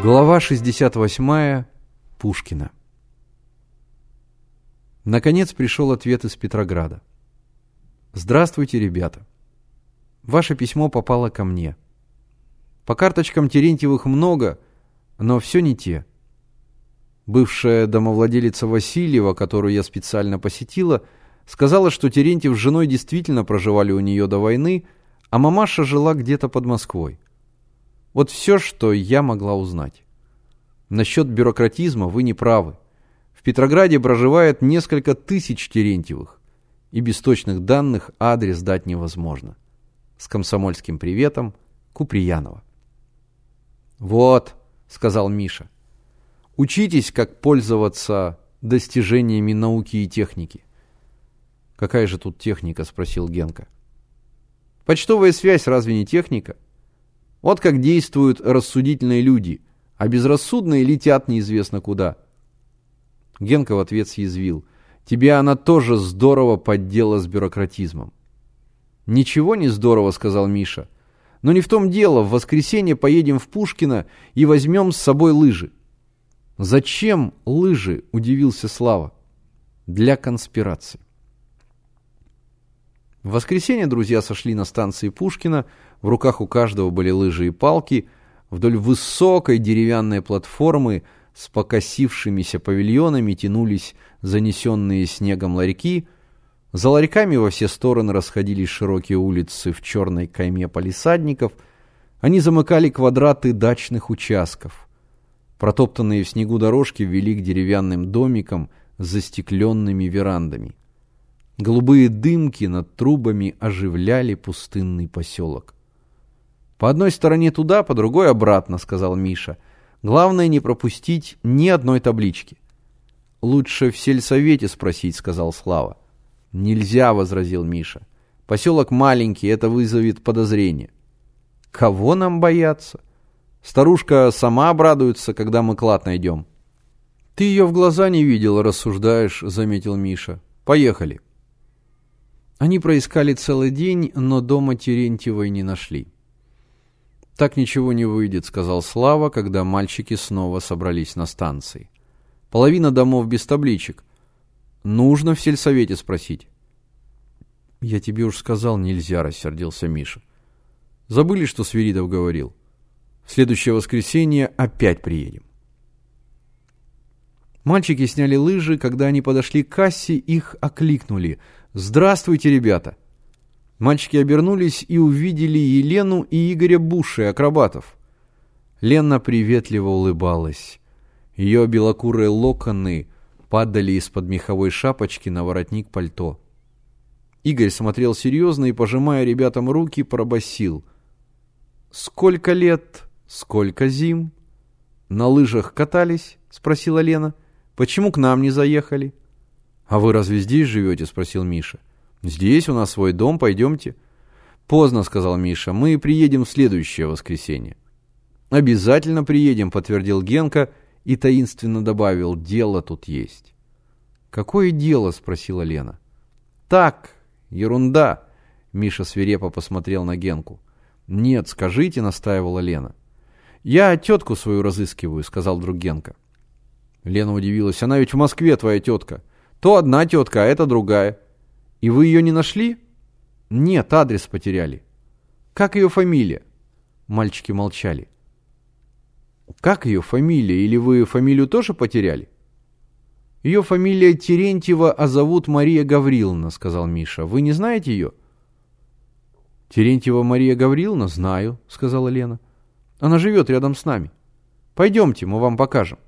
Глава 68. Пушкина. Наконец пришел ответ из Петрограда. Здравствуйте, ребята. Ваше письмо попало ко мне. По карточкам Терентьевых много, но все не те. Бывшая домовладелица Васильева, которую я специально посетила, сказала, что Терентьев с женой действительно проживали у нее до войны, а мамаша жила где-то под Москвой. Вот все, что я могла узнать. Насчет бюрократизма вы не правы. В Петрограде проживает несколько тысяч Терентьевых, и без точных данных адрес дать невозможно. С комсомольским приветом, Куприянова. «Вот», — сказал Миша, — «учитесь, как пользоваться достижениями науки и техники». «Какая же тут техника?» — спросил Генка. «Почтовая связь разве не техника?» Вот как действуют рассудительные люди, а безрассудные летят неизвестно куда. Генка в ответ съязвил. Тебе она тоже здорово поддела с бюрократизмом. Ничего не здорово, сказал Миша. Но не в том дело, в воскресенье поедем в Пушкино и возьмем с собой лыжи. Зачем лыжи, удивился Слава. Для конспирации. В воскресенье друзья сошли на станции Пушкина, в руках у каждого были лыжи и палки, вдоль высокой деревянной платформы с покосившимися павильонами тянулись занесенные снегом ларьки, за ларьками во все стороны расходились широкие улицы в черной кайме палисадников, они замыкали квадраты дачных участков. Протоптанные в снегу дорожки вели к деревянным домикам с застекленными верандами. Голубые дымки над трубами оживляли пустынный поселок. «По одной стороне туда, по другой обратно», — сказал Миша. «Главное не пропустить ни одной таблички». «Лучше в сельсовете спросить», — сказал Слава. «Нельзя», — возразил Миша. «Поселок маленький, это вызовет подозрение». «Кого нам бояться?» «Старушка сама обрадуется, когда мы клад найдем». «Ты ее в глаза не видел, рассуждаешь», — заметил Миша. «Поехали». Они проискали целый день, но дома Терентьевой не нашли. «Так ничего не выйдет», — сказал Слава, когда мальчики снова собрались на станции. «Половина домов без табличек. Нужно в сельсовете спросить». «Я тебе уж сказал, нельзя», — рассердился Миша. «Забыли, что Свиридов говорил? В следующее воскресенье опять приедем». Мальчики сняли лыжи, когда они подошли к кассе, их окликнули — «Здравствуйте, ребята!» Мальчики обернулись и увидели Елену и Игоря Буши, акробатов. Лена приветливо улыбалась. Ее белокурые локоны падали из-под меховой шапочки на воротник пальто. Игорь смотрел серьезно и, пожимая ребятам руки, пробасил. «Сколько лет? Сколько зим?» «На лыжах катались?» — спросила Лена. «Почему к нам не заехали?» «А вы разве здесь живете?» – спросил Миша. «Здесь у нас свой дом, пойдемте». «Поздно», – сказал Миша, – «мы приедем в следующее воскресенье». «Обязательно приедем», – подтвердил Генка и таинственно добавил, «дело тут есть». «Какое дело?» – спросила Лена. «Так, ерунда», – Миша свирепо посмотрел на Генку. «Нет, скажите», – настаивала Лена. «Я тетку свою разыскиваю», – сказал друг Генка. Лена удивилась. «Она ведь в Москве, твоя тетка». То одна тетка, а это другая. И вы ее не нашли? Нет, адрес потеряли. Как ее фамилия? Мальчики молчали. Как ее фамилия? Или вы фамилию тоже потеряли? Ее фамилия Терентьева, а зовут Мария Гавриловна, сказал Миша. Вы не знаете ее? Терентьева Мария Гавриловна? Знаю, сказала Лена. Она живет рядом с нами. Пойдемте, мы вам покажем.